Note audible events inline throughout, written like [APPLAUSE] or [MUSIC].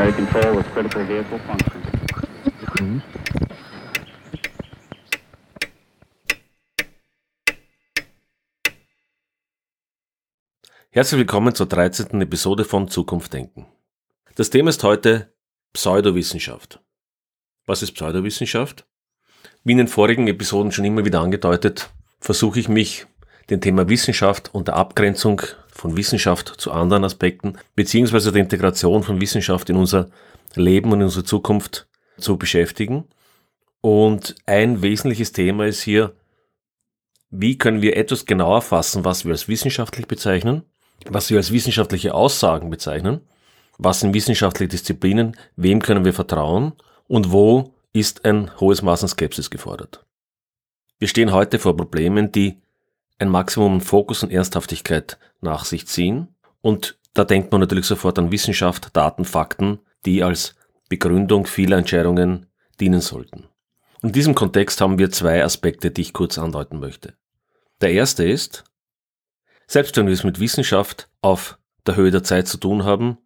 primary control with critical vehicle function. Herzlich willkommen zur 13. Episode von Zukunft Denken. Das Thema ist heute Pseudowissenschaft. Was ist Pseudowissenschaft? Wie in den vorigen Episoden schon immer wieder angedeutet, versuche ich mich dem Thema Wissenschaft und der Abgrenzung von Wissenschaft zu anderen Aspekten, beziehungsweise der Integration von Wissenschaft in unser Leben und in unsere Zukunft zu beschäftigen. Und ein wesentliches Thema ist hier, wie können wir etwas genauer fassen, was wir als wissenschaftlich bezeichnen was wir als wissenschaftliche Aussagen bezeichnen, was sind wissenschaftliche Disziplinen, wem können wir vertrauen und wo ist ein hohes Maß an Skepsis gefordert. Wir stehen heute vor Problemen, die ein Maximum Fokus und Ernsthaftigkeit nach sich ziehen und da denkt man natürlich sofort an Wissenschaft, Daten, Fakten, die als Begründung vieler Entscheidungen dienen sollten. In diesem Kontext haben wir zwei Aspekte, die ich kurz andeuten möchte. Der erste ist, selbst wenn wir es mit Wissenschaft auf der Höhe der Zeit zu tun haben,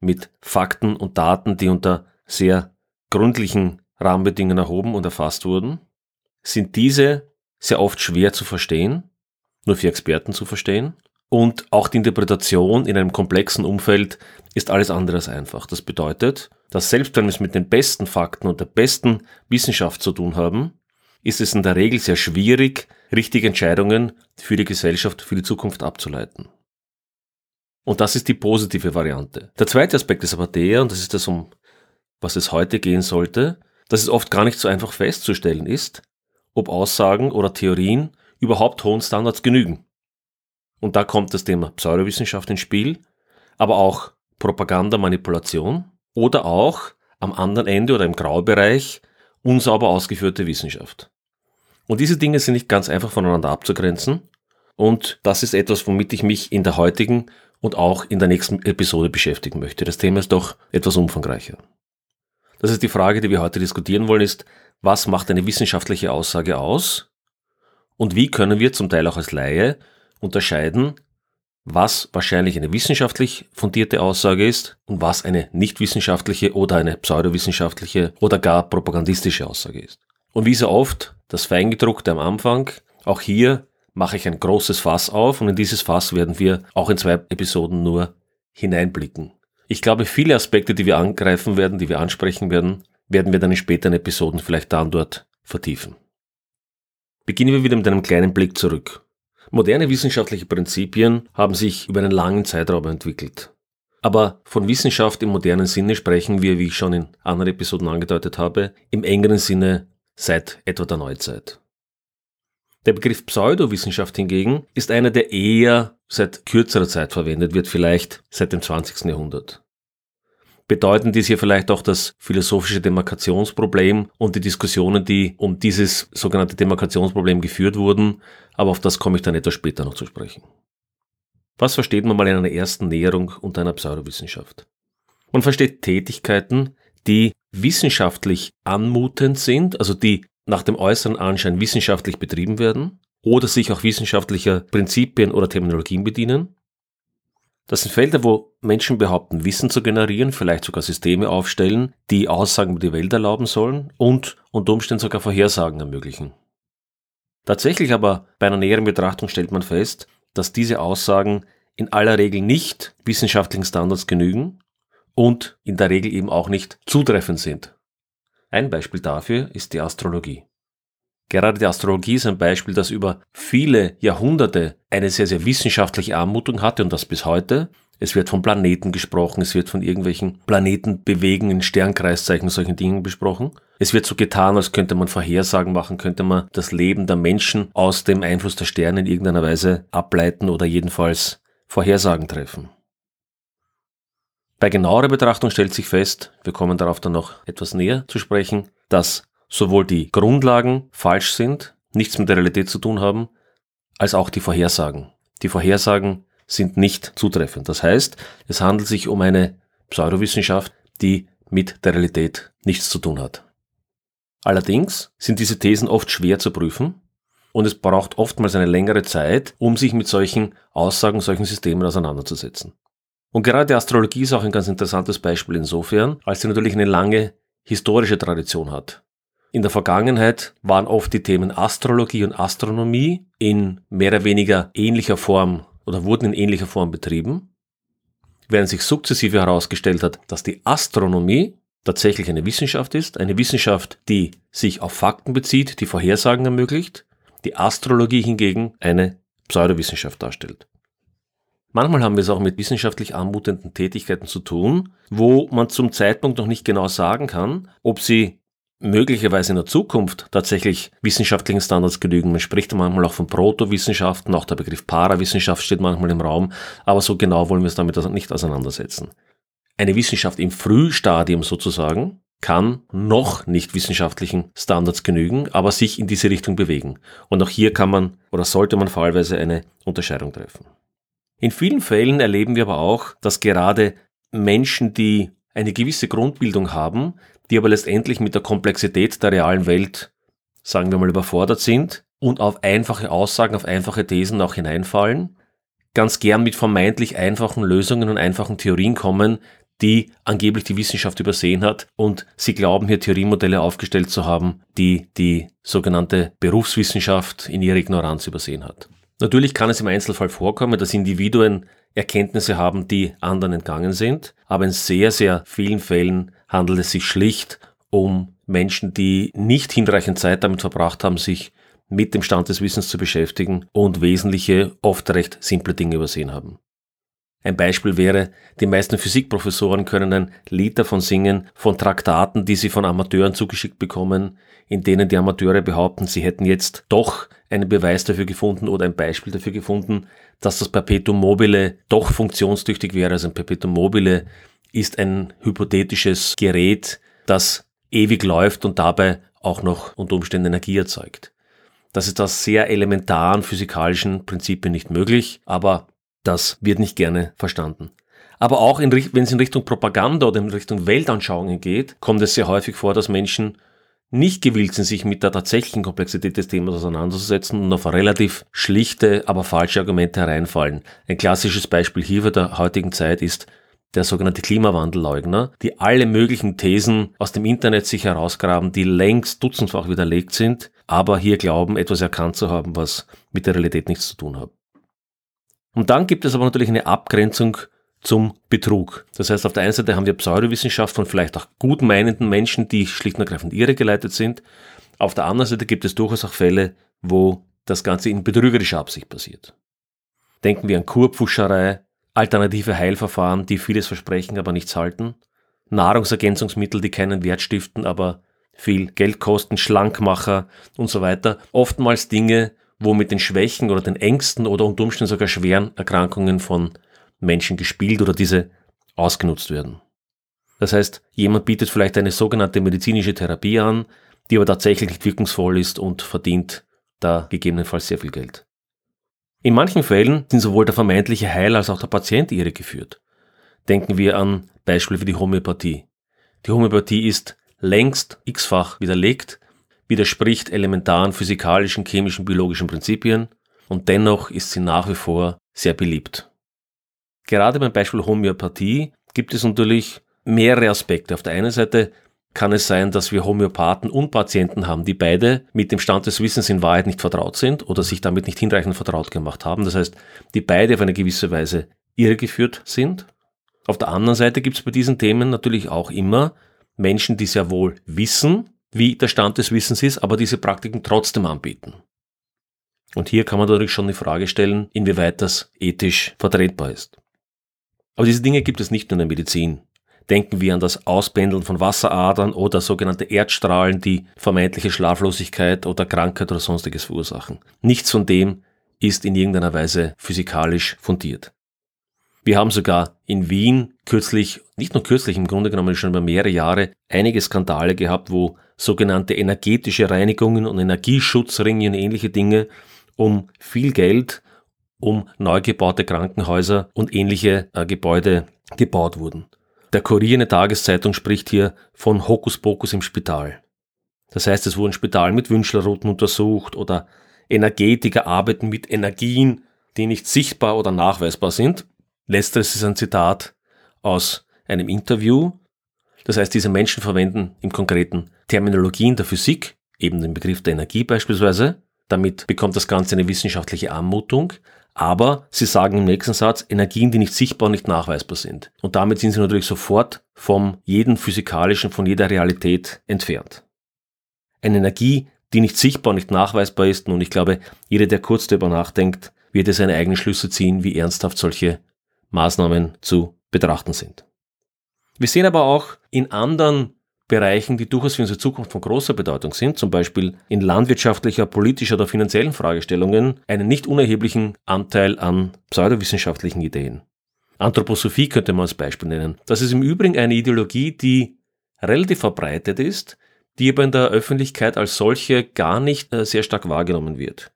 mit Fakten und Daten, die unter sehr gründlichen Rahmenbedingungen erhoben und erfasst wurden, sind diese sehr oft schwer zu verstehen, nur für Experten zu verstehen. Und auch die Interpretation in einem komplexen Umfeld ist alles andere als einfach. Das bedeutet, dass selbst wenn wir es mit den besten Fakten und der besten Wissenschaft zu tun haben, ist es in der Regel sehr schwierig, richtige Entscheidungen für die Gesellschaft, für die Zukunft abzuleiten. Und das ist die positive Variante. Der zweite Aspekt ist aber der, und das ist das, um was es heute gehen sollte, dass es oft gar nicht so einfach festzustellen ist, ob Aussagen oder Theorien überhaupt hohen Standards genügen. Und da kommt das Thema Pseudowissenschaft ins Spiel, aber auch Propaganda, Manipulation oder auch am anderen Ende oder im Graubereich unsauber ausgeführte Wissenschaft. Und diese Dinge sind nicht ganz einfach voneinander abzugrenzen. Und das ist etwas, womit ich mich in der heutigen und auch in der nächsten Episode beschäftigen möchte. Das Thema ist doch etwas umfangreicher. Das ist die Frage, die wir heute diskutieren wollen, ist, was macht eine wissenschaftliche Aussage aus? Und wie können wir zum Teil auch als Laie unterscheiden, was wahrscheinlich eine wissenschaftlich fundierte Aussage ist und was eine nicht wissenschaftliche oder eine pseudowissenschaftliche oder gar propagandistische Aussage ist. Und wie so oft, das Feingedruckte am Anfang, auch hier mache ich ein großes Fass auf und in dieses Fass werden wir auch in zwei Episoden nur hineinblicken. Ich glaube, viele Aspekte, die wir angreifen werden, die wir ansprechen werden, werden wir dann in späteren Episoden vielleicht dann dort vertiefen. Beginnen wir wieder mit einem kleinen Blick zurück. Moderne wissenschaftliche Prinzipien haben sich über einen langen Zeitraum entwickelt. Aber von Wissenschaft im modernen Sinne sprechen wir, wie ich schon in anderen Episoden angedeutet habe, im engeren Sinne seit etwa der Neuzeit. Der Begriff Pseudowissenschaft hingegen ist einer, der eher seit kürzerer Zeit verwendet wird, vielleicht seit dem 20. Jahrhundert. Bedeuten dies hier vielleicht auch das philosophische Demarkationsproblem und die Diskussionen, die um dieses sogenannte Demarkationsproblem geführt wurden, aber auf das komme ich dann etwas später noch zu sprechen. Was versteht man mal in einer ersten Näherung unter einer Pseudowissenschaft? Man versteht Tätigkeiten, die wissenschaftlich anmutend sind, also die nach dem äußeren Anschein wissenschaftlich betrieben werden oder sich auch wissenschaftlicher Prinzipien oder Terminologien bedienen. Das sind Felder, wo Menschen behaupten, Wissen zu generieren, vielleicht sogar Systeme aufstellen, die Aussagen über die Welt erlauben sollen und unter Umständen sogar Vorhersagen ermöglichen. Tatsächlich aber bei einer näheren Betrachtung stellt man fest, dass diese Aussagen in aller Regel nicht wissenschaftlichen Standards genügen und in der Regel eben auch nicht zutreffend sind. Ein Beispiel dafür ist die Astrologie. Gerade die Astrologie ist ein Beispiel, das über viele Jahrhunderte eine sehr, sehr wissenschaftliche Anmutung hatte und das bis heute. Es wird von Planeten gesprochen, es wird von irgendwelchen Planetenbewegungen, Sternkreiszeichen, solchen Dingen besprochen. Es wird so getan, als könnte man Vorhersagen machen, könnte man das Leben der Menschen aus dem Einfluss der Sterne in irgendeiner Weise ableiten oder jedenfalls Vorhersagen treffen. Bei genauerer Betrachtung stellt sich fest, wir kommen darauf dann noch etwas näher zu sprechen, dass sowohl die Grundlagen falsch sind, nichts mit der Realität zu tun haben, als auch die Vorhersagen. Die Vorhersagen sind nicht zutreffend. Das heißt, es handelt sich um eine Pseudowissenschaft, die mit der Realität nichts zu tun hat. Allerdings sind diese Thesen oft schwer zu prüfen und es braucht oftmals eine längere Zeit, um sich mit solchen Aussagen, solchen Systemen auseinanderzusetzen. Und gerade die Astrologie ist auch ein ganz interessantes Beispiel insofern, als sie natürlich eine lange historische Tradition hat. In der Vergangenheit waren oft die Themen Astrologie und Astronomie in mehr oder weniger ähnlicher Form oder wurden in ähnlicher Form betrieben, während sich sukzessive herausgestellt hat, dass die Astronomie tatsächlich eine Wissenschaft ist, eine Wissenschaft, die sich auf Fakten bezieht, die Vorhersagen ermöglicht, die Astrologie hingegen eine Pseudowissenschaft darstellt. Manchmal haben wir es auch mit wissenschaftlich anmutenden Tätigkeiten zu tun, wo man zum Zeitpunkt noch nicht genau sagen kann, ob sie möglicherweise in der Zukunft tatsächlich wissenschaftlichen Standards genügen. Man spricht manchmal auch von Protowissenschaften, auch der Begriff Parawissenschaft steht manchmal im Raum, aber so genau wollen wir es damit nicht auseinandersetzen. Eine Wissenschaft im Frühstadium sozusagen kann noch nicht wissenschaftlichen Standards genügen, aber sich in diese Richtung bewegen. Und auch hier kann man oder sollte man fallweise eine Unterscheidung treffen. In vielen Fällen erleben wir aber auch, dass gerade Menschen, die eine gewisse Grundbildung haben, die aber letztendlich mit der Komplexität der realen Welt, sagen wir mal, überfordert sind und auf einfache Aussagen, auf einfache Thesen auch hineinfallen, ganz gern mit vermeintlich einfachen Lösungen und einfachen Theorien kommen, die angeblich die Wissenschaft übersehen hat und sie glauben hier Theoriemodelle aufgestellt zu haben, die die sogenannte Berufswissenschaft in ihrer Ignoranz übersehen hat. Natürlich kann es im Einzelfall vorkommen, dass Individuen Erkenntnisse haben, die anderen entgangen sind, aber in sehr, sehr vielen Fällen handelt es sich schlicht um Menschen, die nicht hinreichend Zeit damit verbracht haben, sich mit dem Stand des Wissens zu beschäftigen und wesentliche, oft recht simple Dinge übersehen haben. Ein Beispiel wäre, die meisten Physikprofessoren können ein Lied davon singen, von Traktaten, die sie von Amateuren zugeschickt bekommen, in denen die Amateure behaupten, sie hätten jetzt doch einen Beweis dafür gefunden oder ein Beispiel dafür gefunden, dass das Perpetuum mobile doch funktionstüchtig wäre. Also ein Perpetuum mobile ist ein hypothetisches Gerät, das ewig läuft und dabei auch noch unter Umständen Energie erzeugt. Das ist aus sehr elementaren physikalischen Prinzipien nicht möglich, aber das wird nicht gerne verstanden. Aber auch wenn es in Richtung Propaganda oder in Richtung Weltanschauungen geht, kommt es sehr häufig vor, dass Menschen nicht gewillt sind, sich mit der tatsächlichen Komplexität des Themas auseinanderzusetzen und auf relativ schlichte, aber falsche Argumente hereinfallen. Ein klassisches Beispiel hierfür der heutigen Zeit ist der sogenannte Klimawandelleugner, die alle möglichen Thesen aus dem Internet sich herausgraben, die längst dutzendfach widerlegt sind, aber hier glauben, etwas erkannt zu haben, was mit der Realität nichts zu tun hat. Und dann gibt es aber natürlich eine Abgrenzung zum Betrug. Das heißt, auf der einen Seite haben wir Pseudowissenschaft von vielleicht auch gut meinenden Menschen, die schlicht und ergreifend irregeleitet sind. Auf der anderen Seite gibt es durchaus auch Fälle, wo das Ganze in betrügerischer Absicht passiert. Denken wir an Kurpfuscherei, alternative Heilverfahren, die vieles versprechen, aber nichts halten, Nahrungsergänzungsmittel, die keinen Wert stiften, aber viel Geld kosten, Schlankmacher und so weiter. Oftmals Dinge, wo mit den Schwächen oder den Ängsten oder unter Umständen sogar schweren Erkrankungen von Menschen gespielt oder diese ausgenutzt werden. Das heißt, jemand bietet vielleicht eine sogenannte medizinische Therapie an, die aber tatsächlich nicht wirkungsvoll ist und verdient da gegebenenfalls sehr viel Geld. In manchen Fällen sind sowohl der vermeintliche Heiler als auch der Patient irregeführt. Denken wir an Beispiele wie die Homöopathie. Die Homöopathie ist längst x-fach widerlegt, widerspricht elementaren physikalischen, chemischen, biologischen Prinzipien und dennoch ist sie nach wie vor sehr beliebt. Gerade beim Beispiel Homöopathie gibt es natürlich mehrere Aspekte. Auf der einen Seite kann es sein, dass wir Homöopathen und Patienten haben, die beide mit dem Stand des Wissens in Wahrheit nicht vertraut sind oder sich damit nicht hinreichend vertraut gemacht haben. Das heißt, die beide auf eine gewisse Weise irregeführt sind. Auf der anderen Seite gibt es bei diesen Themen natürlich auch immer Menschen, die sehr wohl wissen, wie der Stand des Wissens ist, aber diese Praktiken trotzdem anbieten. Und hier kann man natürlich schon die Frage stellen, inwieweit das ethisch vertretbar ist. Aber diese Dinge gibt es nicht nur in der Medizin. Denken wir an das Auspendeln von Wasseradern oder sogenannte Erdstrahlen, die vermeintliche Schlaflosigkeit oder Krankheit oder sonstiges verursachen. Nichts von dem ist in irgendeiner Weise physikalisch fundiert. Wir haben sogar in Wien kürzlich, nicht nur kürzlich, im Grunde genommen schon über mehrere Jahre, einige Skandale gehabt, wo sogenannte energetische Reinigungen und Energieschutzringe und ähnliche Dinge um viel Geld, um neu gebaute Krankenhäuser und ähnliche äh, Gebäude gebaut wurden. Der Kurier in der Tageszeitung spricht hier von Hokuspokus im Spital. Das heißt, es wurden Spital mit Wünschlerrouten untersucht oder Energetiker arbeiten mit Energien, die nicht sichtbar oder nachweisbar sind Letzteres ist ein Zitat aus einem Interview. Das heißt, diese Menschen verwenden im konkreten Terminologien der Physik, eben den Begriff der Energie beispielsweise. Damit bekommt das Ganze eine wissenschaftliche Anmutung. Aber sie sagen im nächsten Satz Energien, die nicht sichtbar und nicht nachweisbar sind. Und damit sind sie natürlich sofort vom jeden physikalischen, von jeder Realität entfernt. Eine Energie, die nicht sichtbar und nicht nachweisbar ist, und ich glaube, jeder, der kurz darüber nachdenkt, wird es seine eigenen Schlüsse ziehen, wie ernsthaft solche Maßnahmen zu betrachten sind. Wir sehen aber auch in anderen Bereichen, die durchaus für unsere Zukunft von großer Bedeutung sind, zum Beispiel in landwirtschaftlicher, politischer oder finanziellen Fragestellungen, einen nicht unerheblichen Anteil an pseudowissenschaftlichen Ideen. Anthroposophie könnte man als Beispiel nennen. Das ist im Übrigen eine Ideologie, die relativ verbreitet ist, die aber in der Öffentlichkeit als solche gar nicht äh, sehr stark wahrgenommen wird.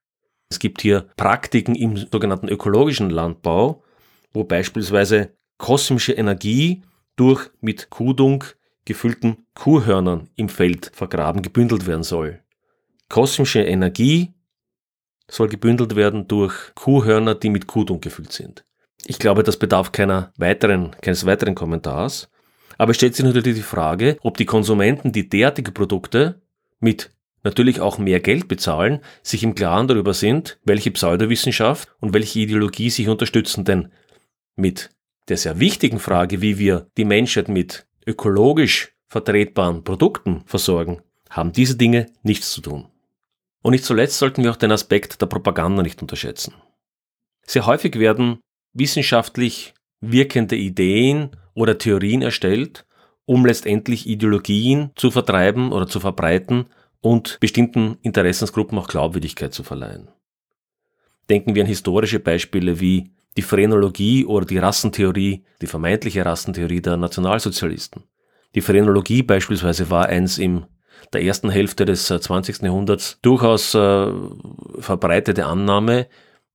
Es gibt hier Praktiken im sogenannten ökologischen Landbau, wo beispielsweise kosmische Energie durch mit Kudung gefüllten Kuhhörnern im Feld vergraben gebündelt werden soll. Kosmische Energie soll gebündelt werden durch Kuhhörner, die mit Kudung gefüllt sind. Ich glaube, das bedarf keiner weiteren, keines weiteren Kommentars. Aber es stellt sich natürlich die Frage, ob die Konsumenten, die derartige Produkte mit natürlich auch mehr Geld bezahlen, sich im Klaren darüber sind, welche Pseudowissenschaft und welche Ideologie sich unterstützen. Denn mit der sehr wichtigen Frage, wie wir die Menschheit mit ökologisch vertretbaren Produkten versorgen, haben diese Dinge nichts zu tun. Und nicht zuletzt sollten wir auch den Aspekt der Propaganda nicht unterschätzen. Sehr häufig werden wissenschaftlich wirkende Ideen oder Theorien erstellt, um letztendlich Ideologien zu vertreiben oder zu verbreiten und bestimmten Interessensgruppen auch Glaubwürdigkeit zu verleihen. Denken wir an historische Beispiele wie die Phrenologie oder die Rassentheorie, die vermeintliche Rassentheorie der Nationalsozialisten. Die Phrenologie beispielsweise war eins im der ersten Hälfte des 20. Äh, Jahrhunderts durchaus äh, verbreitete Annahme,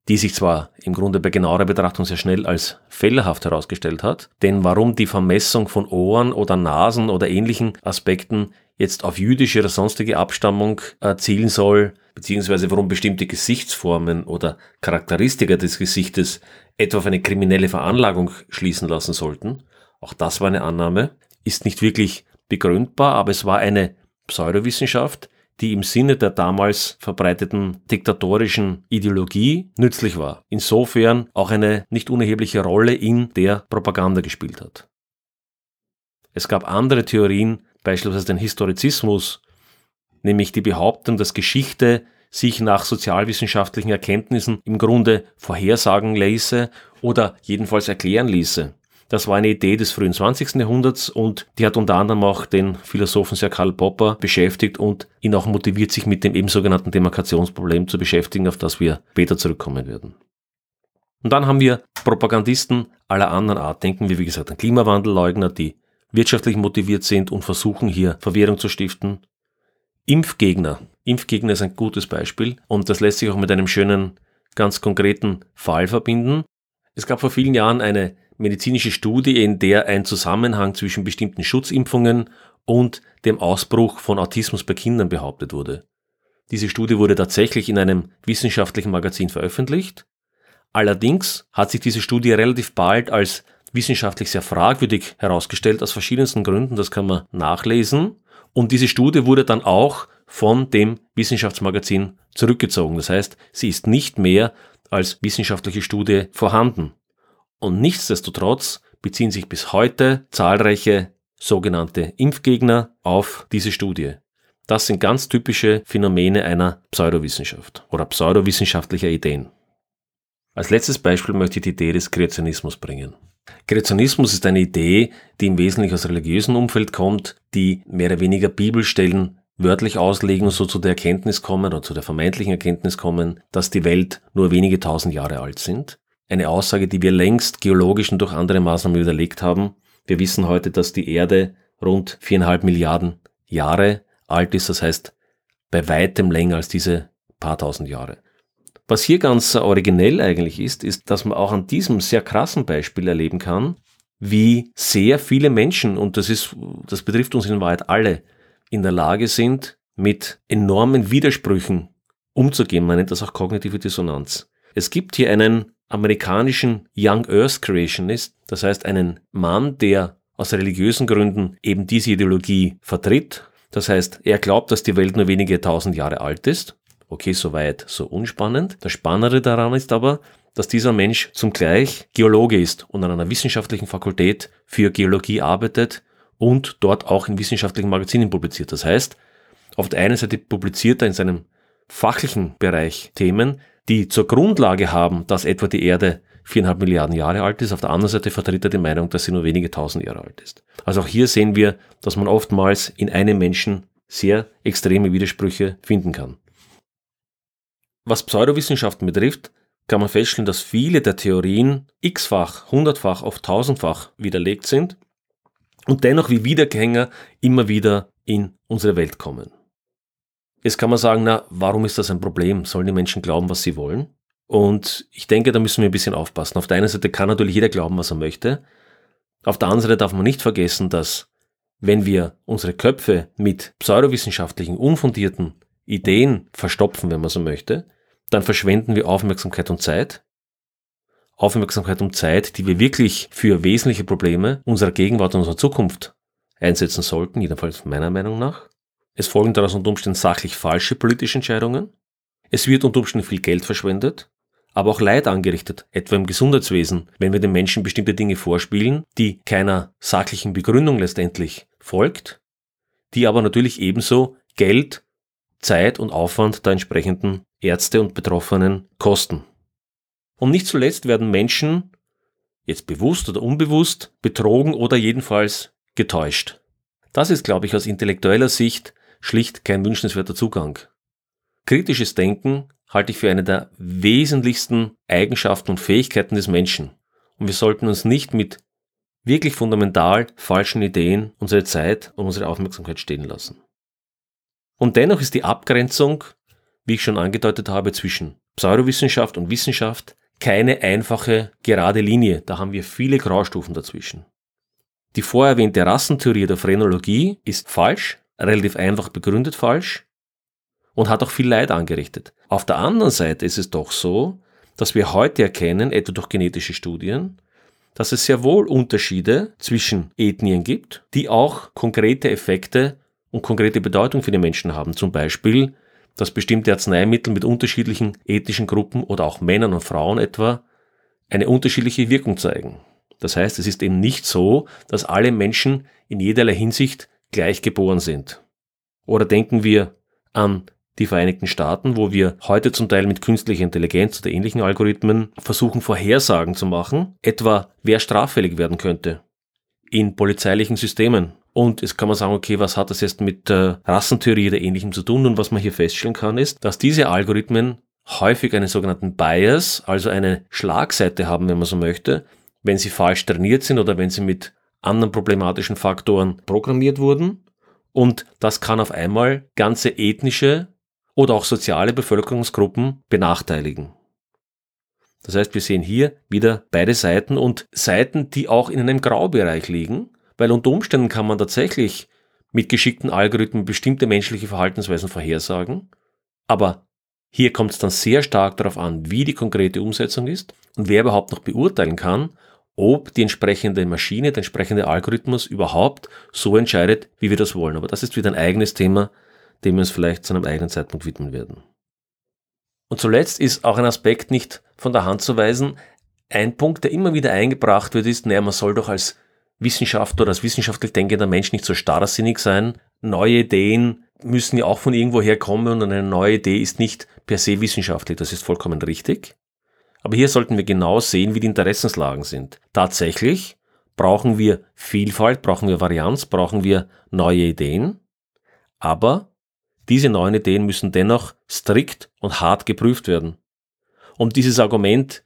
die sich zwar im Grunde bei genauerer Betrachtung sehr schnell als fehlerhaft herausgestellt hat, denn warum die Vermessung von Ohren oder Nasen oder ähnlichen Aspekten jetzt auf jüdische oder sonstige Abstammung erzielen soll, beziehungsweise warum bestimmte Gesichtsformen oder Charakteristika des Gesichtes etwa auf eine kriminelle Veranlagung schließen lassen sollten, auch das war eine Annahme, ist nicht wirklich begründbar, aber es war eine Pseudowissenschaft, die im Sinne der damals verbreiteten diktatorischen Ideologie nützlich war. Insofern auch eine nicht unerhebliche Rolle in der Propaganda gespielt hat. Es gab andere Theorien, beispielsweise den Historizismus, nämlich die Behauptung, dass Geschichte sich nach sozialwissenschaftlichen Erkenntnissen im Grunde vorhersagen ließe oder jedenfalls erklären ließe. Das war eine Idee des frühen 20. Jahrhunderts und die hat unter anderem auch den Philosophen Sir Karl Popper beschäftigt und ihn auch motiviert, sich mit dem eben sogenannten Demarkationsproblem zu beschäftigen, auf das wir später zurückkommen werden. Und dann haben wir Propagandisten aller anderen Art. Denken wir, wie gesagt, an Klimawandelleugner, die wirtschaftlich motiviert sind und versuchen hier Verwirrung zu stiften. Impfgegner. Impfgegner ist ein gutes Beispiel und das lässt sich auch mit einem schönen, ganz konkreten Fall verbinden. Es gab vor vielen Jahren eine medizinische Studie, in der ein Zusammenhang zwischen bestimmten Schutzimpfungen und dem Ausbruch von Autismus bei Kindern behauptet wurde. Diese Studie wurde tatsächlich in einem wissenschaftlichen Magazin veröffentlicht. Allerdings hat sich diese Studie relativ bald als wissenschaftlich sehr fragwürdig herausgestellt, aus verschiedensten Gründen, das kann man nachlesen. Und diese Studie wurde dann auch von dem Wissenschaftsmagazin zurückgezogen. Das heißt, sie ist nicht mehr als wissenschaftliche Studie vorhanden. Und nichtsdestotrotz beziehen sich bis heute zahlreiche sogenannte Impfgegner auf diese Studie. Das sind ganz typische Phänomene einer Pseudowissenschaft oder pseudowissenschaftlicher Ideen. Als letztes Beispiel möchte ich die Idee des Kreationismus bringen. Kreationismus ist eine Idee, die im Wesentlichen aus religiösen Umfeld kommt, die mehr oder weniger Bibelstellen wörtlich auslegen und so zu der Erkenntnis kommen oder zu der vermeintlichen Erkenntnis kommen, dass die Welt nur wenige tausend Jahre alt sind eine Aussage, die wir längst geologisch und durch andere Maßnahmen widerlegt haben. Wir wissen heute, dass die Erde rund viereinhalb Milliarden Jahre alt ist, das heißt bei weitem länger als diese paar tausend Jahre. Was hier ganz originell eigentlich ist, ist, dass man auch an diesem sehr krassen Beispiel erleben kann, wie sehr viele Menschen, und das ist, das betrifft uns in Wahrheit alle, in der Lage sind, mit enormen Widersprüchen umzugehen. Man nennt das auch kognitive Dissonanz. Es gibt hier einen amerikanischen Young Earth Creationist, das heißt einen Mann, der aus religiösen Gründen eben diese Ideologie vertritt. Das heißt, er glaubt, dass die Welt nur wenige tausend Jahre alt ist. Okay, soweit, so unspannend. Das Spannende daran ist aber, dass dieser Mensch zugleich Geologe ist und an einer wissenschaftlichen Fakultät für Geologie arbeitet und dort auch in wissenschaftlichen Magazinen publiziert. Das heißt, auf der einen Seite publiziert er in seinem fachlichen Bereich Themen, die zur Grundlage haben, dass etwa die Erde viereinhalb Milliarden Jahre alt ist. Auf der anderen Seite vertritt er die Meinung, dass sie nur wenige tausend Jahre alt ist. Also auch hier sehen wir, dass man oftmals in einem Menschen sehr extreme Widersprüche finden kann. Was Pseudowissenschaften betrifft, kann man feststellen, dass viele der Theorien x-fach, hundertfach, auf tausendfach widerlegt sind und dennoch wie Wiedergänger immer wieder in unsere Welt kommen. Jetzt kann man sagen, na, warum ist das ein Problem? Sollen die Menschen glauben, was sie wollen? Und ich denke, da müssen wir ein bisschen aufpassen. Auf der einen Seite kann natürlich jeder glauben, was er möchte. Auf der anderen Seite darf man nicht vergessen, dass wenn wir unsere Köpfe mit pseudowissenschaftlichen, unfundierten Ideen verstopfen, wenn man so möchte, dann verschwenden wir Aufmerksamkeit und Zeit. Aufmerksamkeit und Zeit, die wir wirklich für wesentliche Probleme unserer Gegenwart und unserer Zukunft einsetzen sollten, jedenfalls meiner Meinung nach. Es folgen daraus unter Umständen sachlich falsche politische Entscheidungen. Es wird unter Umständen viel Geld verschwendet, aber auch Leid angerichtet, etwa im Gesundheitswesen, wenn wir den Menschen bestimmte Dinge vorspielen, die keiner sachlichen Begründung letztendlich folgt, die aber natürlich ebenso Geld, Zeit und Aufwand der entsprechenden Ärzte und Betroffenen kosten. Und nicht zuletzt werden Menschen, jetzt bewusst oder unbewusst, betrogen oder jedenfalls getäuscht. Das ist, glaube ich, aus intellektueller Sicht schlicht kein wünschenswerter Zugang. Kritisches Denken halte ich für eine der wesentlichsten Eigenschaften und Fähigkeiten des Menschen. Und wir sollten uns nicht mit wirklich fundamental falschen Ideen unsere Zeit und unsere Aufmerksamkeit stehen lassen. Und dennoch ist die Abgrenzung wie ich schon angedeutet habe, zwischen Pseudowissenschaft und Wissenschaft keine einfache gerade Linie. Da haben wir viele Graustufen dazwischen. Die vorher erwähnte Rassentheorie der Phrenologie ist falsch, relativ einfach begründet falsch und hat auch viel Leid angerichtet. Auf der anderen Seite ist es doch so, dass wir heute erkennen, etwa durch genetische Studien, dass es sehr wohl Unterschiede zwischen Ethnien gibt, die auch konkrete Effekte und konkrete Bedeutung für die Menschen haben. Zum Beispiel dass bestimmte Arzneimittel mit unterschiedlichen ethischen Gruppen oder auch Männern und Frauen etwa eine unterschiedliche Wirkung zeigen. Das heißt, es ist eben nicht so, dass alle Menschen in jederlei Hinsicht gleich geboren sind. Oder denken wir an die Vereinigten Staaten, wo wir heute zum Teil mit künstlicher Intelligenz oder ähnlichen Algorithmen versuchen, Vorhersagen zu machen, etwa wer straffällig werden könnte in polizeilichen Systemen und jetzt kann man sagen, okay, was hat das jetzt mit äh, Rassentheorie oder ähnlichem zu tun? Und was man hier feststellen kann, ist, dass diese Algorithmen häufig einen sogenannten Bias, also eine Schlagseite haben, wenn man so möchte, wenn sie falsch trainiert sind oder wenn sie mit anderen problematischen Faktoren programmiert wurden. Und das kann auf einmal ganze ethnische oder auch soziale Bevölkerungsgruppen benachteiligen. Das heißt, wir sehen hier wieder beide Seiten und Seiten, die auch in einem Graubereich liegen, weil unter Umständen kann man tatsächlich mit geschickten Algorithmen bestimmte menschliche Verhaltensweisen vorhersagen, aber hier kommt es dann sehr stark darauf an, wie die konkrete Umsetzung ist und wer überhaupt noch beurteilen kann, ob die entsprechende Maschine, der entsprechende Algorithmus überhaupt so entscheidet, wie wir das wollen. Aber das ist wieder ein eigenes Thema, dem wir uns vielleicht zu einem eigenen Zeitpunkt widmen werden. Und zuletzt ist auch ein Aspekt nicht von der Hand zu weisen. Ein Punkt, der immer wieder eingebracht wird, ist, naja, man soll doch als Wissenschaftler oder als wissenschaftlich denkender Mensch nicht so starrsinnig sein. Neue Ideen müssen ja auch von irgendwo herkommen und eine neue Idee ist nicht per se wissenschaftlich. Das ist vollkommen richtig. Aber hier sollten wir genau sehen, wie die Interessenslagen sind. Tatsächlich brauchen wir Vielfalt, brauchen wir Varianz, brauchen wir neue Ideen. Aber diese neuen Ideen müssen dennoch strikt und hart geprüft werden. Um dieses Argument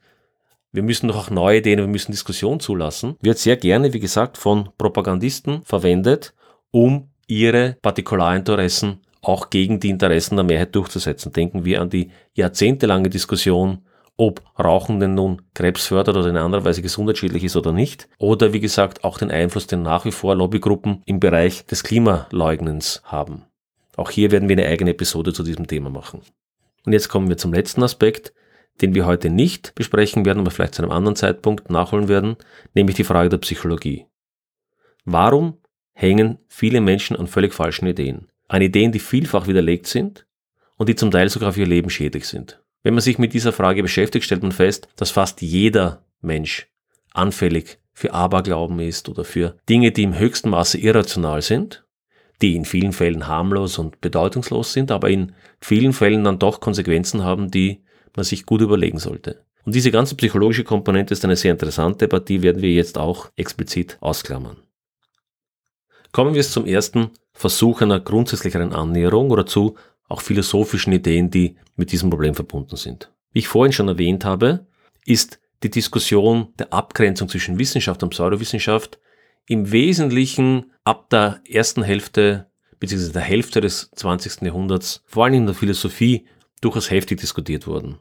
wir müssen doch auch neue Ideen, wir müssen Diskussion zulassen, wird sehr gerne, wie gesagt, von Propagandisten verwendet, um ihre Partikularinteressen auch gegen die Interessen der Mehrheit durchzusetzen. Denken wir an die jahrzehntelange Diskussion, ob Rauchen denn nun Krebs fördert oder in anderer Weise gesundheitsschädlich ist oder nicht. Oder wie gesagt auch den Einfluss, den nach wie vor Lobbygruppen im Bereich des Klimaleugnens haben. Auch hier werden wir eine eigene Episode zu diesem Thema machen. Und jetzt kommen wir zum letzten Aspekt, den wir heute nicht besprechen werden, aber vielleicht zu einem anderen Zeitpunkt nachholen werden, nämlich die Frage der Psychologie. Warum hängen viele Menschen an völlig falschen Ideen? An Ideen, die vielfach widerlegt sind und die zum Teil sogar für ihr Leben schädlich sind. Wenn man sich mit dieser Frage beschäftigt, stellt man fest, dass fast jeder Mensch anfällig für Aberglauben ist oder für Dinge, die im höchsten Maße irrational sind, die in vielen Fällen harmlos und bedeutungslos sind, aber in vielen Fällen dann doch Konsequenzen haben, die man sich gut überlegen sollte. Und diese ganze psychologische Komponente ist eine sehr interessante, aber die werden wir jetzt auch explizit ausklammern. Kommen wir zum ersten Versuch einer grundsätzlicheren Annäherung oder zu auch philosophischen Ideen, die mit diesem Problem verbunden sind. Wie ich vorhin schon erwähnt habe, ist die Diskussion der Abgrenzung zwischen Wissenschaft und Pseudowissenschaft im Wesentlichen ab der ersten Hälfte bzw. der Hälfte des 20. Jahrhunderts, vor allem in der Philosophie, durchaus heftig diskutiert worden.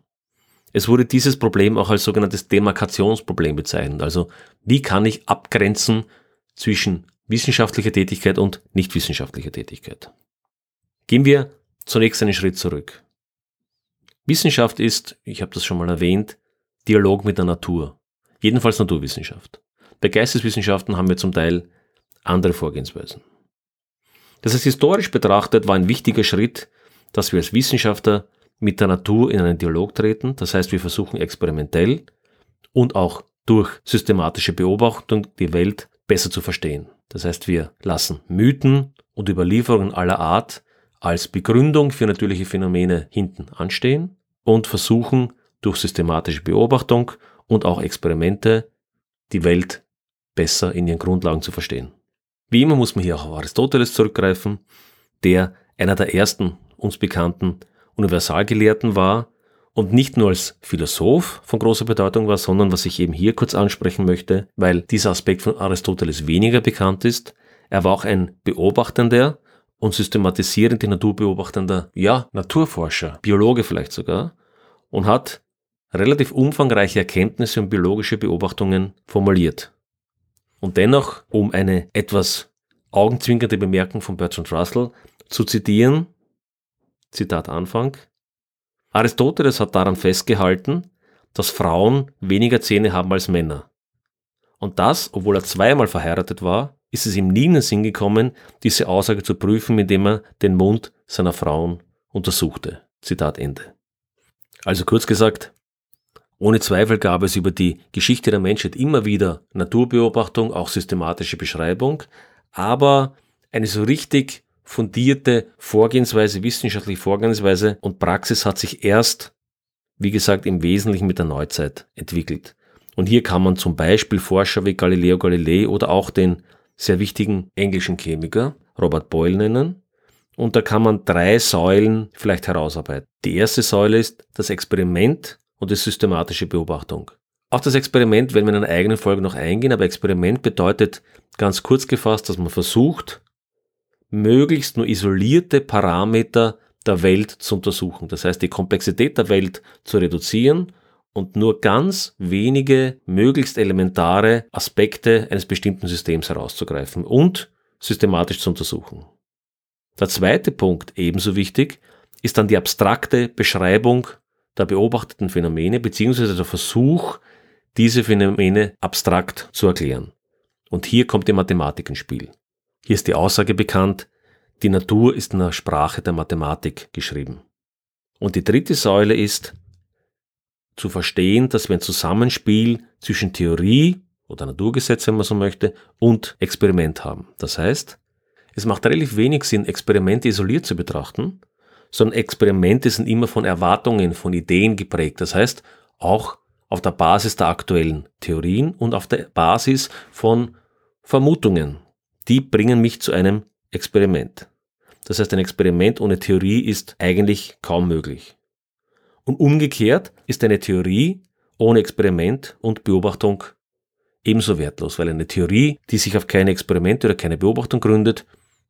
Es wurde dieses Problem auch als sogenanntes Demarkationsproblem bezeichnet. Also wie kann ich abgrenzen zwischen wissenschaftlicher Tätigkeit und nicht wissenschaftlicher Tätigkeit? Gehen wir zunächst einen Schritt zurück. Wissenschaft ist, ich habe das schon mal erwähnt, Dialog mit der Natur. Jedenfalls Naturwissenschaft. Bei Geisteswissenschaften haben wir zum Teil andere Vorgehensweisen. Das heißt, historisch betrachtet war ein wichtiger Schritt, dass wir als Wissenschaftler mit der Natur in einen Dialog treten. Das heißt, wir versuchen experimentell und auch durch systematische Beobachtung die Welt besser zu verstehen. Das heißt, wir lassen Mythen und Überlieferungen aller Art als Begründung für natürliche Phänomene hinten anstehen und versuchen durch systematische Beobachtung und auch Experimente die Welt besser in ihren Grundlagen zu verstehen. Wie immer muss man hier auch auf Aristoteles zurückgreifen, der einer der ersten uns bekannten Universalgelehrten war und nicht nur als Philosoph von großer Bedeutung war, sondern was ich eben hier kurz ansprechen möchte, weil dieser Aspekt von Aristoteles weniger bekannt ist, er war auch ein beobachtender und systematisierend die Natur beobachtender, ja, Naturforscher, Biologe vielleicht sogar, und hat relativ umfangreiche Erkenntnisse und biologische Beobachtungen formuliert. Und dennoch, um eine etwas augenzwinkernde Bemerkung von Bertrand Russell zu zitieren, Zitat Anfang, Aristoteles hat daran festgehalten, dass Frauen weniger Zähne haben als Männer. Und das, obwohl er zweimal verheiratet war, ist es ihm nie in den Sinn gekommen, diese Aussage zu prüfen, indem er den Mund seiner Frauen untersuchte. Zitat Ende. Also kurz gesagt, ohne Zweifel gab es über die Geschichte der Menschheit immer wieder Naturbeobachtung, auch systematische Beschreibung, aber eine so richtig fundierte Vorgehensweise, wissenschaftliche Vorgehensweise und Praxis hat sich erst, wie gesagt, im Wesentlichen mit der Neuzeit entwickelt. Und hier kann man zum Beispiel Forscher wie Galileo Galilei oder auch den sehr wichtigen englischen Chemiker Robert Boyle nennen. Und da kann man drei Säulen vielleicht herausarbeiten. Die erste Säule ist das Experiment und die systematische Beobachtung. Auch das Experiment werden wir in einer eigenen Folge noch eingehen, aber Experiment bedeutet ganz kurz gefasst, dass man versucht, möglichst nur isolierte Parameter der Welt zu untersuchen. Das heißt, die Komplexität der Welt zu reduzieren und nur ganz wenige möglichst elementare Aspekte eines bestimmten Systems herauszugreifen und systematisch zu untersuchen. Der zweite Punkt, ebenso wichtig, ist dann die abstrakte Beschreibung der beobachteten Phänomene beziehungsweise der Versuch, diese Phänomene abstrakt zu erklären. Und hier kommt die Mathematik ins Spiel. Hier ist die Aussage bekannt, die Natur ist in der Sprache der Mathematik geschrieben. Und die dritte Säule ist zu verstehen, dass wir ein Zusammenspiel zwischen Theorie oder Naturgesetz, wenn man so möchte, und Experiment haben. Das heißt, es macht relativ wenig Sinn, Experimente isoliert zu betrachten, sondern Experimente sind immer von Erwartungen, von Ideen geprägt. Das heißt, auch auf der Basis der aktuellen Theorien und auf der Basis von Vermutungen. Die bringen mich zu einem Experiment. Das heißt, ein Experiment ohne Theorie ist eigentlich kaum möglich. Und umgekehrt ist eine Theorie ohne Experiment und Beobachtung ebenso wertlos, weil eine Theorie, die sich auf keine Experimente oder keine Beobachtung gründet,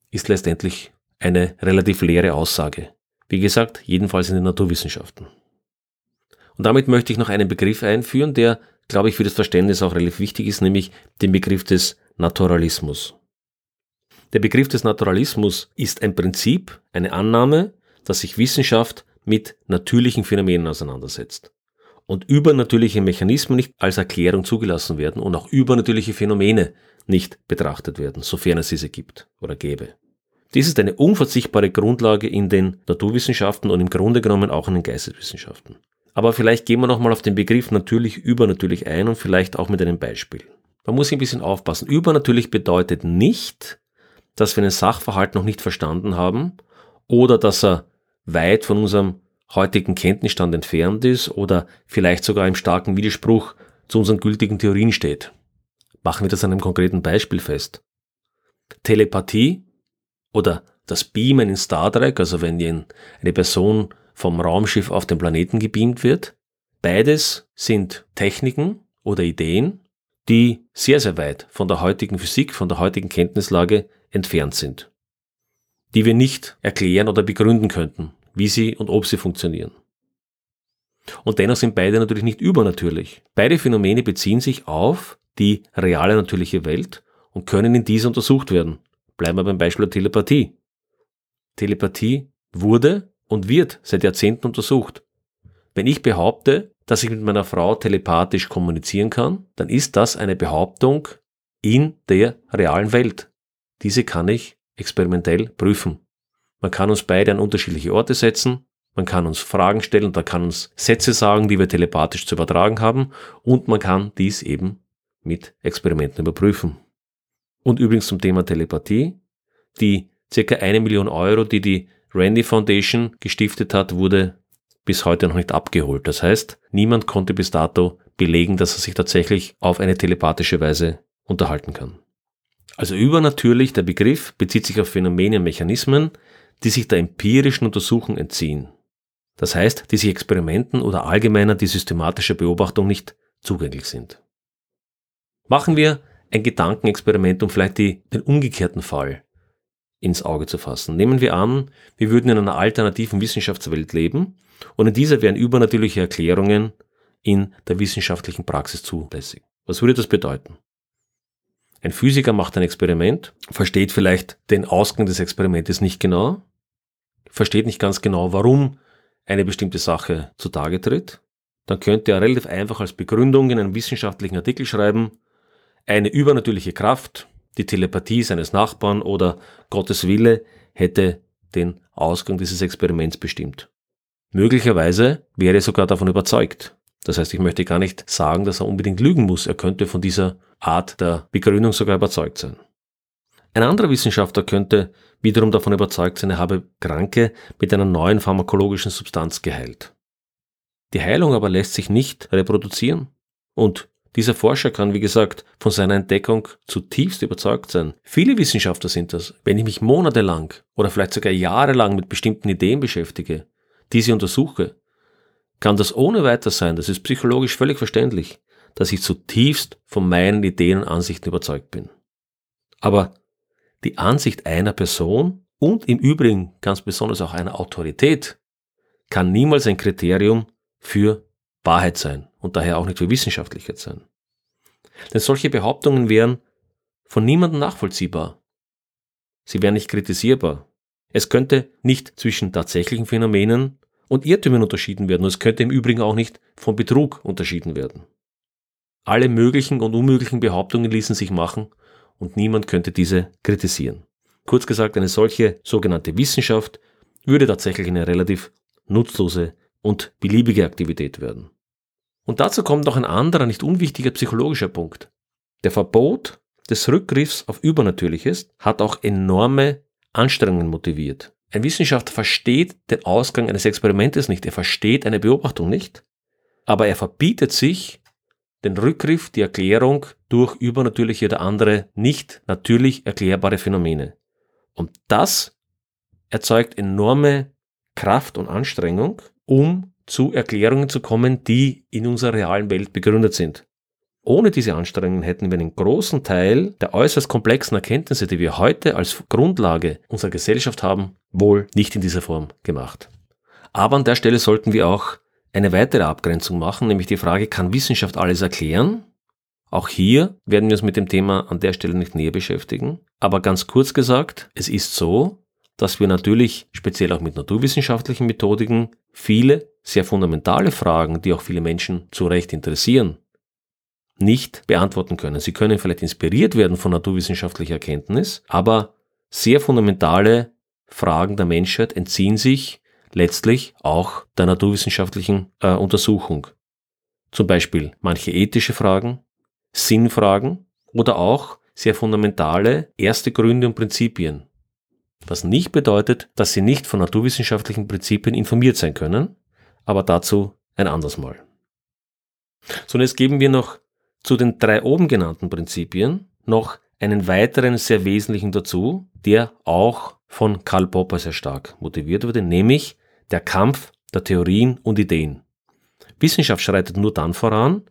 ist letztendlich eine relativ leere Aussage. Wie gesagt, jedenfalls in den Naturwissenschaften. Und damit möchte ich noch einen Begriff einführen, der, glaube ich, für das Verständnis auch relativ wichtig ist, nämlich den Begriff des Naturalismus. Der Begriff des Naturalismus ist ein Prinzip, eine Annahme, dass sich Wissenschaft mit natürlichen Phänomenen auseinandersetzt. und übernatürliche Mechanismen nicht als Erklärung zugelassen werden und auch übernatürliche Phänomene nicht betrachtet werden, sofern es diese gibt oder gäbe. Dies ist eine unverzichtbare Grundlage in den Naturwissenschaften und im Grunde genommen auch in den Geisteswissenschaften. Aber vielleicht gehen wir nochmal auf den Begriff natürlich übernatürlich ein und vielleicht auch mit einem Beispiel. Man muss ein bisschen aufpassen. Übernatürlich bedeutet nicht, dass wir einen Sachverhalt noch nicht verstanden haben oder dass er weit von unserem heutigen Kenntnisstand entfernt ist oder vielleicht sogar im starken Widerspruch zu unseren gültigen Theorien steht. Machen wir das an einem konkreten Beispiel fest. Telepathie oder das Beamen in Star Trek, also wenn eine Person vom Raumschiff auf den Planeten gebeamt wird, beides sind Techniken oder Ideen, die sehr, sehr weit von der heutigen Physik, von der heutigen Kenntnislage entfernt sind, die wir nicht erklären oder begründen könnten wie sie und ob sie funktionieren. Und dennoch sind beide natürlich nicht übernatürlich. Beide Phänomene beziehen sich auf die reale natürliche Welt und können in dieser untersucht werden. Bleiben wir beim Beispiel der Telepathie. Telepathie wurde und wird seit Jahrzehnten untersucht. Wenn ich behaupte, dass ich mit meiner Frau telepathisch kommunizieren kann, dann ist das eine Behauptung in der realen Welt. Diese kann ich experimentell prüfen. Man kann uns beide an unterschiedliche Orte setzen, man kann uns Fragen stellen man kann uns Sätze sagen, die wir telepathisch zu übertragen haben und man kann dies eben mit Experimenten überprüfen. Und übrigens zum Thema Telepathie. Die circa eine Million Euro, die die Randy Foundation gestiftet hat, wurde bis heute noch nicht abgeholt. Das heißt, niemand konnte bis dato belegen, dass er sich tatsächlich auf eine telepathische Weise unterhalten kann. Also übernatürlich, der Begriff bezieht sich auf Phänomene und Mechanismen, die sich der empirischen Untersuchung entziehen. Das heißt, die sich Experimenten oder allgemeiner die systematische Beobachtung nicht zugänglich sind. Machen wir ein Gedankenexperiment, um vielleicht die, den umgekehrten Fall ins Auge zu fassen. Nehmen wir an, wir würden in einer alternativen Wissenschaftswelt leben und in dieser wären übernatürliche Erklärungen in der wissenschaftlichen Praxis zulässig. Was würde das bedeuten? Ein Physiker macht ein Experiment, versteht vielleicht den Ausgang des Experimentes nicht genau, versteht nicht ganz genau, warum eine bestimmte Sache zutage tritt, dann könnte er relativ einfach als Begründung in einem wissenschaftlichen Artikel schreiben, eine übernatürliche Kraft, die Telepathie seines Nachbarn oder Gottes Wille hätte den Ausgang dieses Experiments bestimmt. Möglicherweise wäre er sogar davon überzeugt. Das heißt, ich möchte gar nicht sagen, dass er unbedingt lügen muss. Er könnte von dieser Art der Begründung sogar überzeugt sein. Ein anderer Wissenschaftler könnte wiederum davon überzeugt sein, er habe Kranke mit einer neuen pharmakologischen Substanz geheilt. Die Heilung aber lässt sich nicht reproduzieren. Und dieser Forscher kann, wie gesagt, von seiner Entdeckung zutiefst überzeugt sein. Viele Wissenschaftler sind das. Wenn ich mich monatelang oder vielleicht sogar jahrelang mit bestimmten Ideen beschäftige, diese untersuche, kann das ohne weiter sein, das ist psychologisch völlig verständlich, dass ich zutiefst von meinen Ideen und Ansichten überzeugt bin. Aber die Ansicht einer Person und im Übrigen ganz besonders auch einer Autorität kann niemals ein Kriterium für Wahrheit sein und daher auch nicht für Wissenschaftlichkeit sein. Denn solche Behauptungen wären von niemandem nachvollziehbar. Sie wären nicht kritisierbar. Es könnte nicht zwischen tatsächlichen Phänomenen und Irrtümern unterschieden werden und es könnte im Übrigen auch nicht von Betrug unterschieden werden. Alle möglichen und unmöglichen Behauptungen ließen sich machen und niemand könnte diese kritisieren. Kurz gesagt, eine solche sogenannte Wissenschaft würde tatsächlich eine relativ nutzlose und beliebige Aktivität werden. Und dazu kommt noch ein anderer, nicht unwichtiger psychologischer Punkt. Der Verbot des Rückgriffs auf Übernatürliches hat auch enorme Anstrengungen motiviert. Ein Wissenschaftler versteht den Ausgang eines Experimentes nicht, er versteht eine Beobachtung nicht, aber er verbietet sich den Rückgriff, die Erklärung durch übernatürliche oder andere nicht natürlich erklärbare Phänomene. Und das erzeugt enorme Kraft und Anstrengung, um zu Erklärungen zu kommen, die in unserer realen Welt begründet sind. Ohne diese Anstrengungen hätten wir einen großen Teil der äußerst komplexen Erkenntnisse, die wir heute als Grundlage unserer Gesellschaft haben, wohl nicht in dieser Form gemacht. Aber an der Stelle sollten wir auch eine weitere Abgrenzung machen, nämlich die Frage, kann Wissenschaft alles erklären? Auch hier werden wir uns mit dem Thema an der Stelle nicht näher beschäftigen. Aber ganz kurz gesagt, es ist so, dass wir natürlich, speziell auch mit naturwissenschaftlichen Methodiken, viele sehr fundamentale Fragen, die auch viele Menschen zu Recht interessieren, nicht beantworten können. Sie können vielleicht inspiriert werden von naturwissenschaftlicher Erkenntnis, aber sehr fundamentale Fragen der Menschheit entziehen sich letztlich auch der naturwissenschaftlichen äh, Untersuchung. Zum Beispiel manche ethische Fragen, Sinnfragen oder auch sehr fundamentale erste Gründe und Prinzipien. Was nicht bedeutet, dass Sie nicht von naturwissenschaftlichen Prinzipien informiert sein können, aber dazu ein anderes Mal. So, und jetzt geben wir noch zu den drei oben genannten Prinzipien noch einen weiteren sehr wesentlichen dazu, der auch von Karl Popper sehr stark motiviert wurde, nämlich der Kampf der Theorien und Ideen. Wissenschaft schreitet nur dann voran,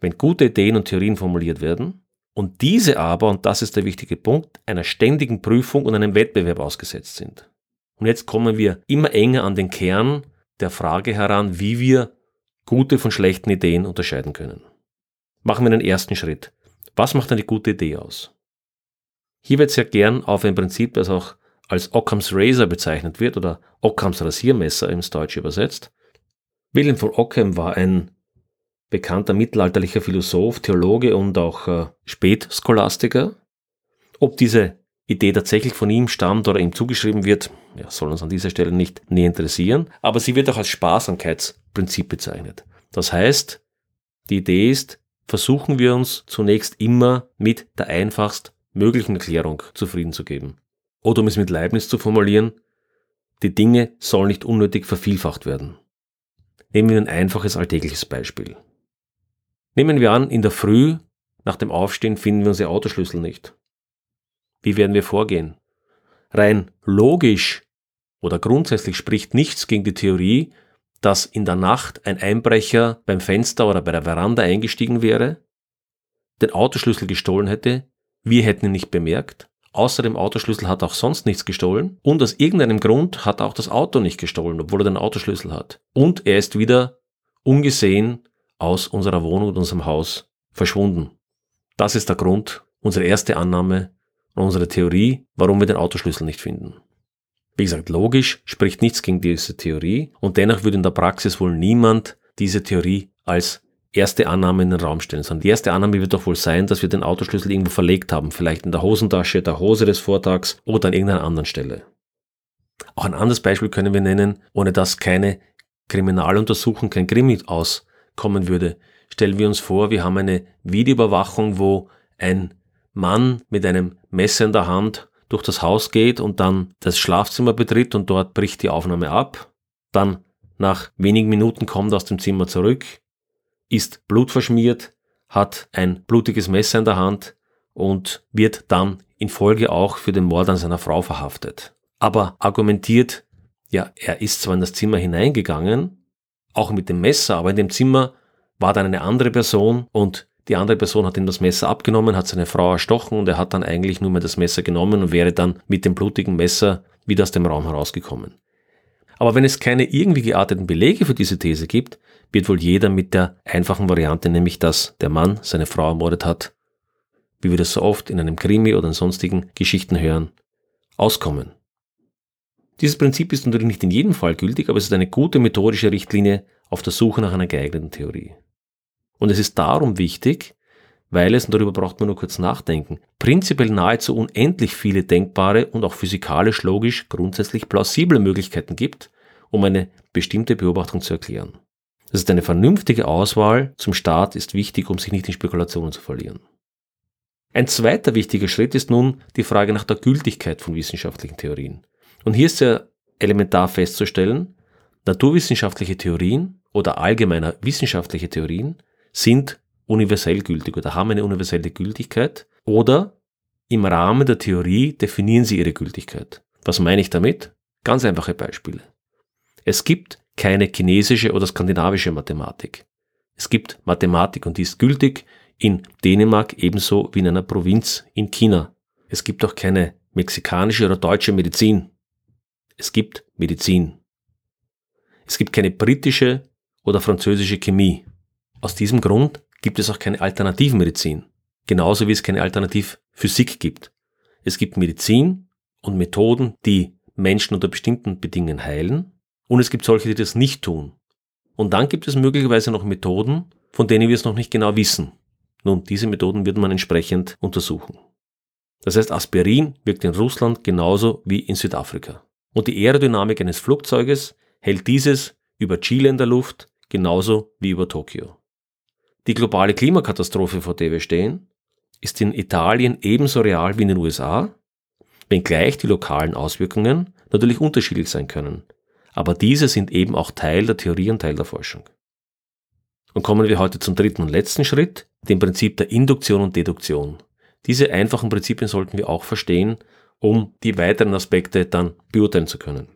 wenn gute Ideen und Theorien formuliert werden und diese aber, und das ist der wichtige Punkt, einer ständigen Prüfung und einem Wettbewerb ausgesetzt sind. Und jetzt kommen wir immer enger an den Kern der Frage heran, wie wir gute von schlechten Ideen unterscheiden können. Machen wir den ersten Schritt. Was macht eine gute Idee aus? Hier wird sehr gern auf ein Prinzip, das auch als Ockhams Razor bezeichnet wird oder Ockhams Rasiermesser ins Deutsche übersetzt. Wilhelm von Ockham war ein bekannter mittelalterlicher Philosoph, Theologe und auch äh, Spätscholastiker. Ob diese Idee tatsächlich von ihm stammt oder ihm zugeschrieben wird, ja, soll uns an dieser Stelle nicht näher interessieren, aber sie wird auch als Sparsamkeitsprinzip bezeichnet. Das heißt, die Idee ist, versuchen wir uns zunächst immer mit der einfachst möglichen Erklärung zufrieden zu geben. Oder um es mit Leibniz zu formulieren, die Dinge sollen nicht unnötig vervielfacht werden. Nehmen wir ein einfaches alltägliches Beispiel. Nehmen wir an, in der Früh, nach dem Aufstehen, finden wir unsere Autoschlüssel nicht. Wie werden wir vorgehen? Rein logisch oder grundsätzlich spricht nichts gegen die Theorie, dass in der Nacht ein Einbrecher beim Fenster oder bei der Veranda eingestiegen wäre, den Autoschlüssel gestohlen hätte, wir hätten ihn nicht bemerkt, außer dem Autoschlüssel hat auch sonst nichts gestohlen und aus irgendeinem Grund hat auch das Auto nicht gestohlen, obwohl er den Autoschlüssel hat. Und er ist wieder ungesehen aus unserer Wohnung und unserem Haus verschwunden. Das ist der Grund, unsere erste Annahme und unsere Theorie, warum wir den Autoschlüssel nicht finden. Wie gesagt, logisch spricht nichts gegen diese Theorie und dennoch würde in der Praxis wohl niemand diese Theorie als erste Annahme in den Raum stellen, sondern die erste Annahme wird doch wohl sein, dass wir den Autoschlüssel irgendwo verlegt haben, vielleicht in der Hosentasche, der Hose des Vortags oder an irgendeiner anderen Stelle. Auch ein anderes Beispiel können wir nennen, ohne dass keine Kriminaluntersuchung, kein Krimi auskommen würde. Stellen wir uns vor, wir haben eine Videoüberwachung, wo ein Mann mit einem Messer in der Hand durch das Haus geht und dann das Schlafzimmer betritt und dort bricht die Aufnahme ab. Dann nach wenigen Minuten kommt er aus dem Zimmer zurück, ist blutverschmiert, hat ein blutiges Messer in der Hand und wird dann in Folge auch für den Mord an seiner Frau verhaftet. Aber argumentiert, ja, er ist zwar in das Zimmer hineingegangen, auch mit dem Messer, aber in dem Zimmer war dann eine andere Person und die andere Person hat ihm das Messer abgenommen, hat seine Frau erstochen und er hat dann eigentlich nur mehr das Messer genommen und wäre dann mit dem blutigen Messer wieder aus dem Raum herausgekommen. Aber wenn es keine irgendwie gearteten Belege für diese These gibt, wird wohl jeder mit der einfachen Variante, nämlich dass der Mann seine Frau ermordet hat, wie wir das so oft in einem Krimi oder in sonstigen Geschichten hören, auskommen. Dieses Prinzip ist natürlich nicht in jedem Fall gültig, aber es ist eine gute methodische Richtlinie auf der Suche nach einer geeigneten Theorie. Und es ist darum wichtig, weil es, und darüber braucht man nur kurz nachdenken, prinzipiell nahezu unendlich viele denkbare und auch physikalisch logisch grundsätzlich plausible Möglichkeiten gibt, um eine bestimmte Beobachtung zu erklären. Das ist eine vernünftige Auswahl zum Start ist wichtig, um sich nicht in Spekulationen zu verlieren. Ein zweiter wichtiger Schritt ist nun die Frage nach der Gültigkeit von wissenschaftlichen Theorien. Und hier ist sehr elementar festzustellen, naturwissenschaftliche Theorien oder allgemeiner wissenschaftliche Theorien sind universell gültig oder haben eine universelle Gültigkeit oder im Rahmen der Theorie definieren sie ihre Gültigkeit. Was meine ich damit? Ganz einfache Beispiele. Es gibt keine chinesische oder skandinavische Mathematik. Es gibt Mathematik und die ist gültig in Dänemark ebenso wie in einer Provinz in China. Es gibt auch keine mexikanische oder deutsche Medizin. Es gibt Medizin. Es gibt keine britische oder französische Chemie. Aus diesem Grund gibt es auch keine Alternativmedizin, genauso wie es keine Alternativphysik gibt. Es gibt Medizin und Methoden, die Menschen unter bestimmten Bedingungen heilen und es gibt solche, die das nicht tun. Und dann gibt es möglicherweise noch Methoden, von denen wir es noch nicht genau wissen. Nun, diese Methoden wird man entsprechend untersuchen. Das heißt, Aspirin wirkt in Russland genauso wie in Südafrika. Und die Aerodynamik eines Flugzeuges hält dieses über Chile in der Luft genauso wie über Tokio. Die globale Klimakatastrophe, vor der wir stehen, ist in Italien ebenso real wie in den USA, wenngleich die lokalen Auswirkungen natürlich unterschiedlich sein können. Aber diese sind eben auch Teil der Theorie und Teil der Forschung. Und kommen wir heute zum dritten und letzten Schritt, dem Prinzip der Induktion und Deduktion. Diese einfachen Prinzipien sollten wir auch verstehen, um die weiteren Aspekte dann beurteilen zu können.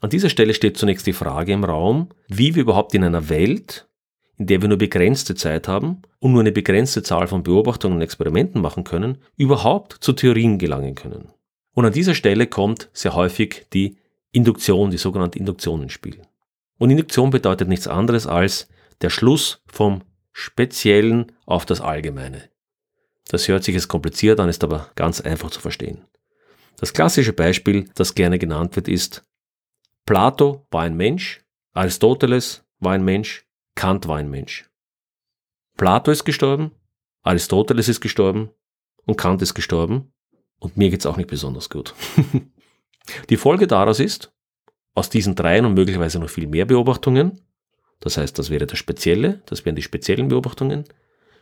An dieser Stelle steht zunächst die Frage im Raum, wie wir überhaupt in einer Welt, in der wir nur begrenzte Zeit haben und nur eine begrenzte Zahl von Beobachtungen und Experimenten machen können, überhaupt zu Theorien gelangen können. Und an dieser Stelle kommt sehr häufig die Induktion, die sogenannte Induktion ins Spiel. Und Induktion bedeutet nichts anderes als der Schluss vom Speziellen auf das Allgemeine. Das hört sich jetzt kompliziert an, ist aber ganz einfach zu verstehen. Das klassische Beispiel, das gerne genannt wird, ist Plato war ein Mensch, Aristoteles war ein Mensch, Kant war ein Mensch. Plato ist gestorben, Aristoteles ist gestorben und Kant ist gestorben und mir geht's auch nicht besonders gut. [LAUGHS] Die Folge daraus ist, aus diesen dreien und möglicherweise noch viel mehr Beobachtungen, das heißt, das wäre das Spezielle, das wären die speziellen Beobachtungen,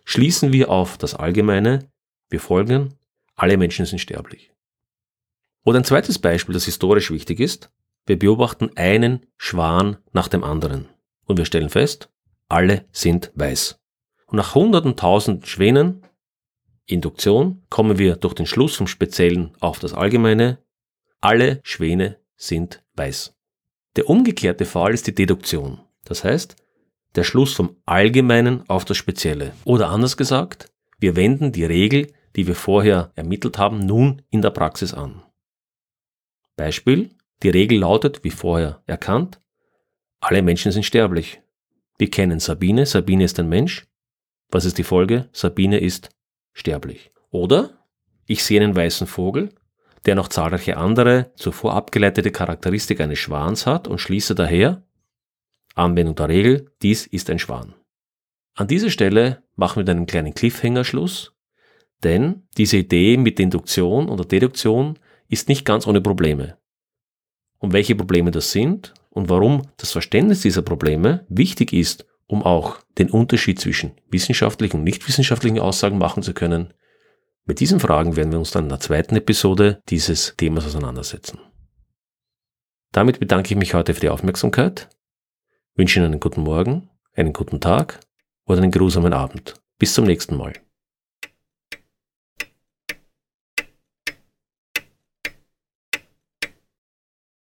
schließen wir auf das Allgemeine, wir folgen, alle Menschen sind sterblich. Oder ein zweites Beispiel, das historisch wichtig ist, wir beobachten einen Schwan nach dem anderen und wir stellen fest, alle sind weiß. Und nach hunderten tausend Schwänen, Induktion, kommen wir durch den Schluss vom Speziellen auf das Allgemeine, alle Schwäne sind weiß. Der umgekehrte Fall ist die Deduktion. Das heißt, der Schluss vom Allgemeinen auf das Spezielle. Oder anders gesagt, wir wenden die Regel, die wir vorher ermittelt haben, nun in der Praxis an. Beispiel, die Regel lautet, wie vorher erkannt, alle Menschen sind sterblich. Wir kennen Sabine, Sabine ist ein Mensch. Was ist die Folge? Sabine ist sterblich. Oder ich sehe einen weißen Vogel, der noch zahlreiche andere zuvor abgeleitete Charakteristik eines Schwans hat und schließe daher, Anwendung der Regel, dies ist ein Schwan. An dieser Stelle machen wir mit einem kleinen Cliffhanger Schluss, denn diese Idee mit Induktion oder Deduktion ist nicht ganz ohne Probleme. Und welche Probleme das sind und warum das Verständnis dieser Probleme wichtig ist, um auch den Unterschied zwischen wissenschaftlichen und nichtwissenschaftlichen Aussagen machen zu können, mit diesen Fragen werden wir uns dann in der zweiten Episode dieses Themas auseinandersetzen. Damit bedanke ich mich heute für die Aufmerksamkeit, wünsche Ihnen einen guten Morgen, einen guten Tag oder einen geruhsamen Abend. Bis zum nächsten Mal.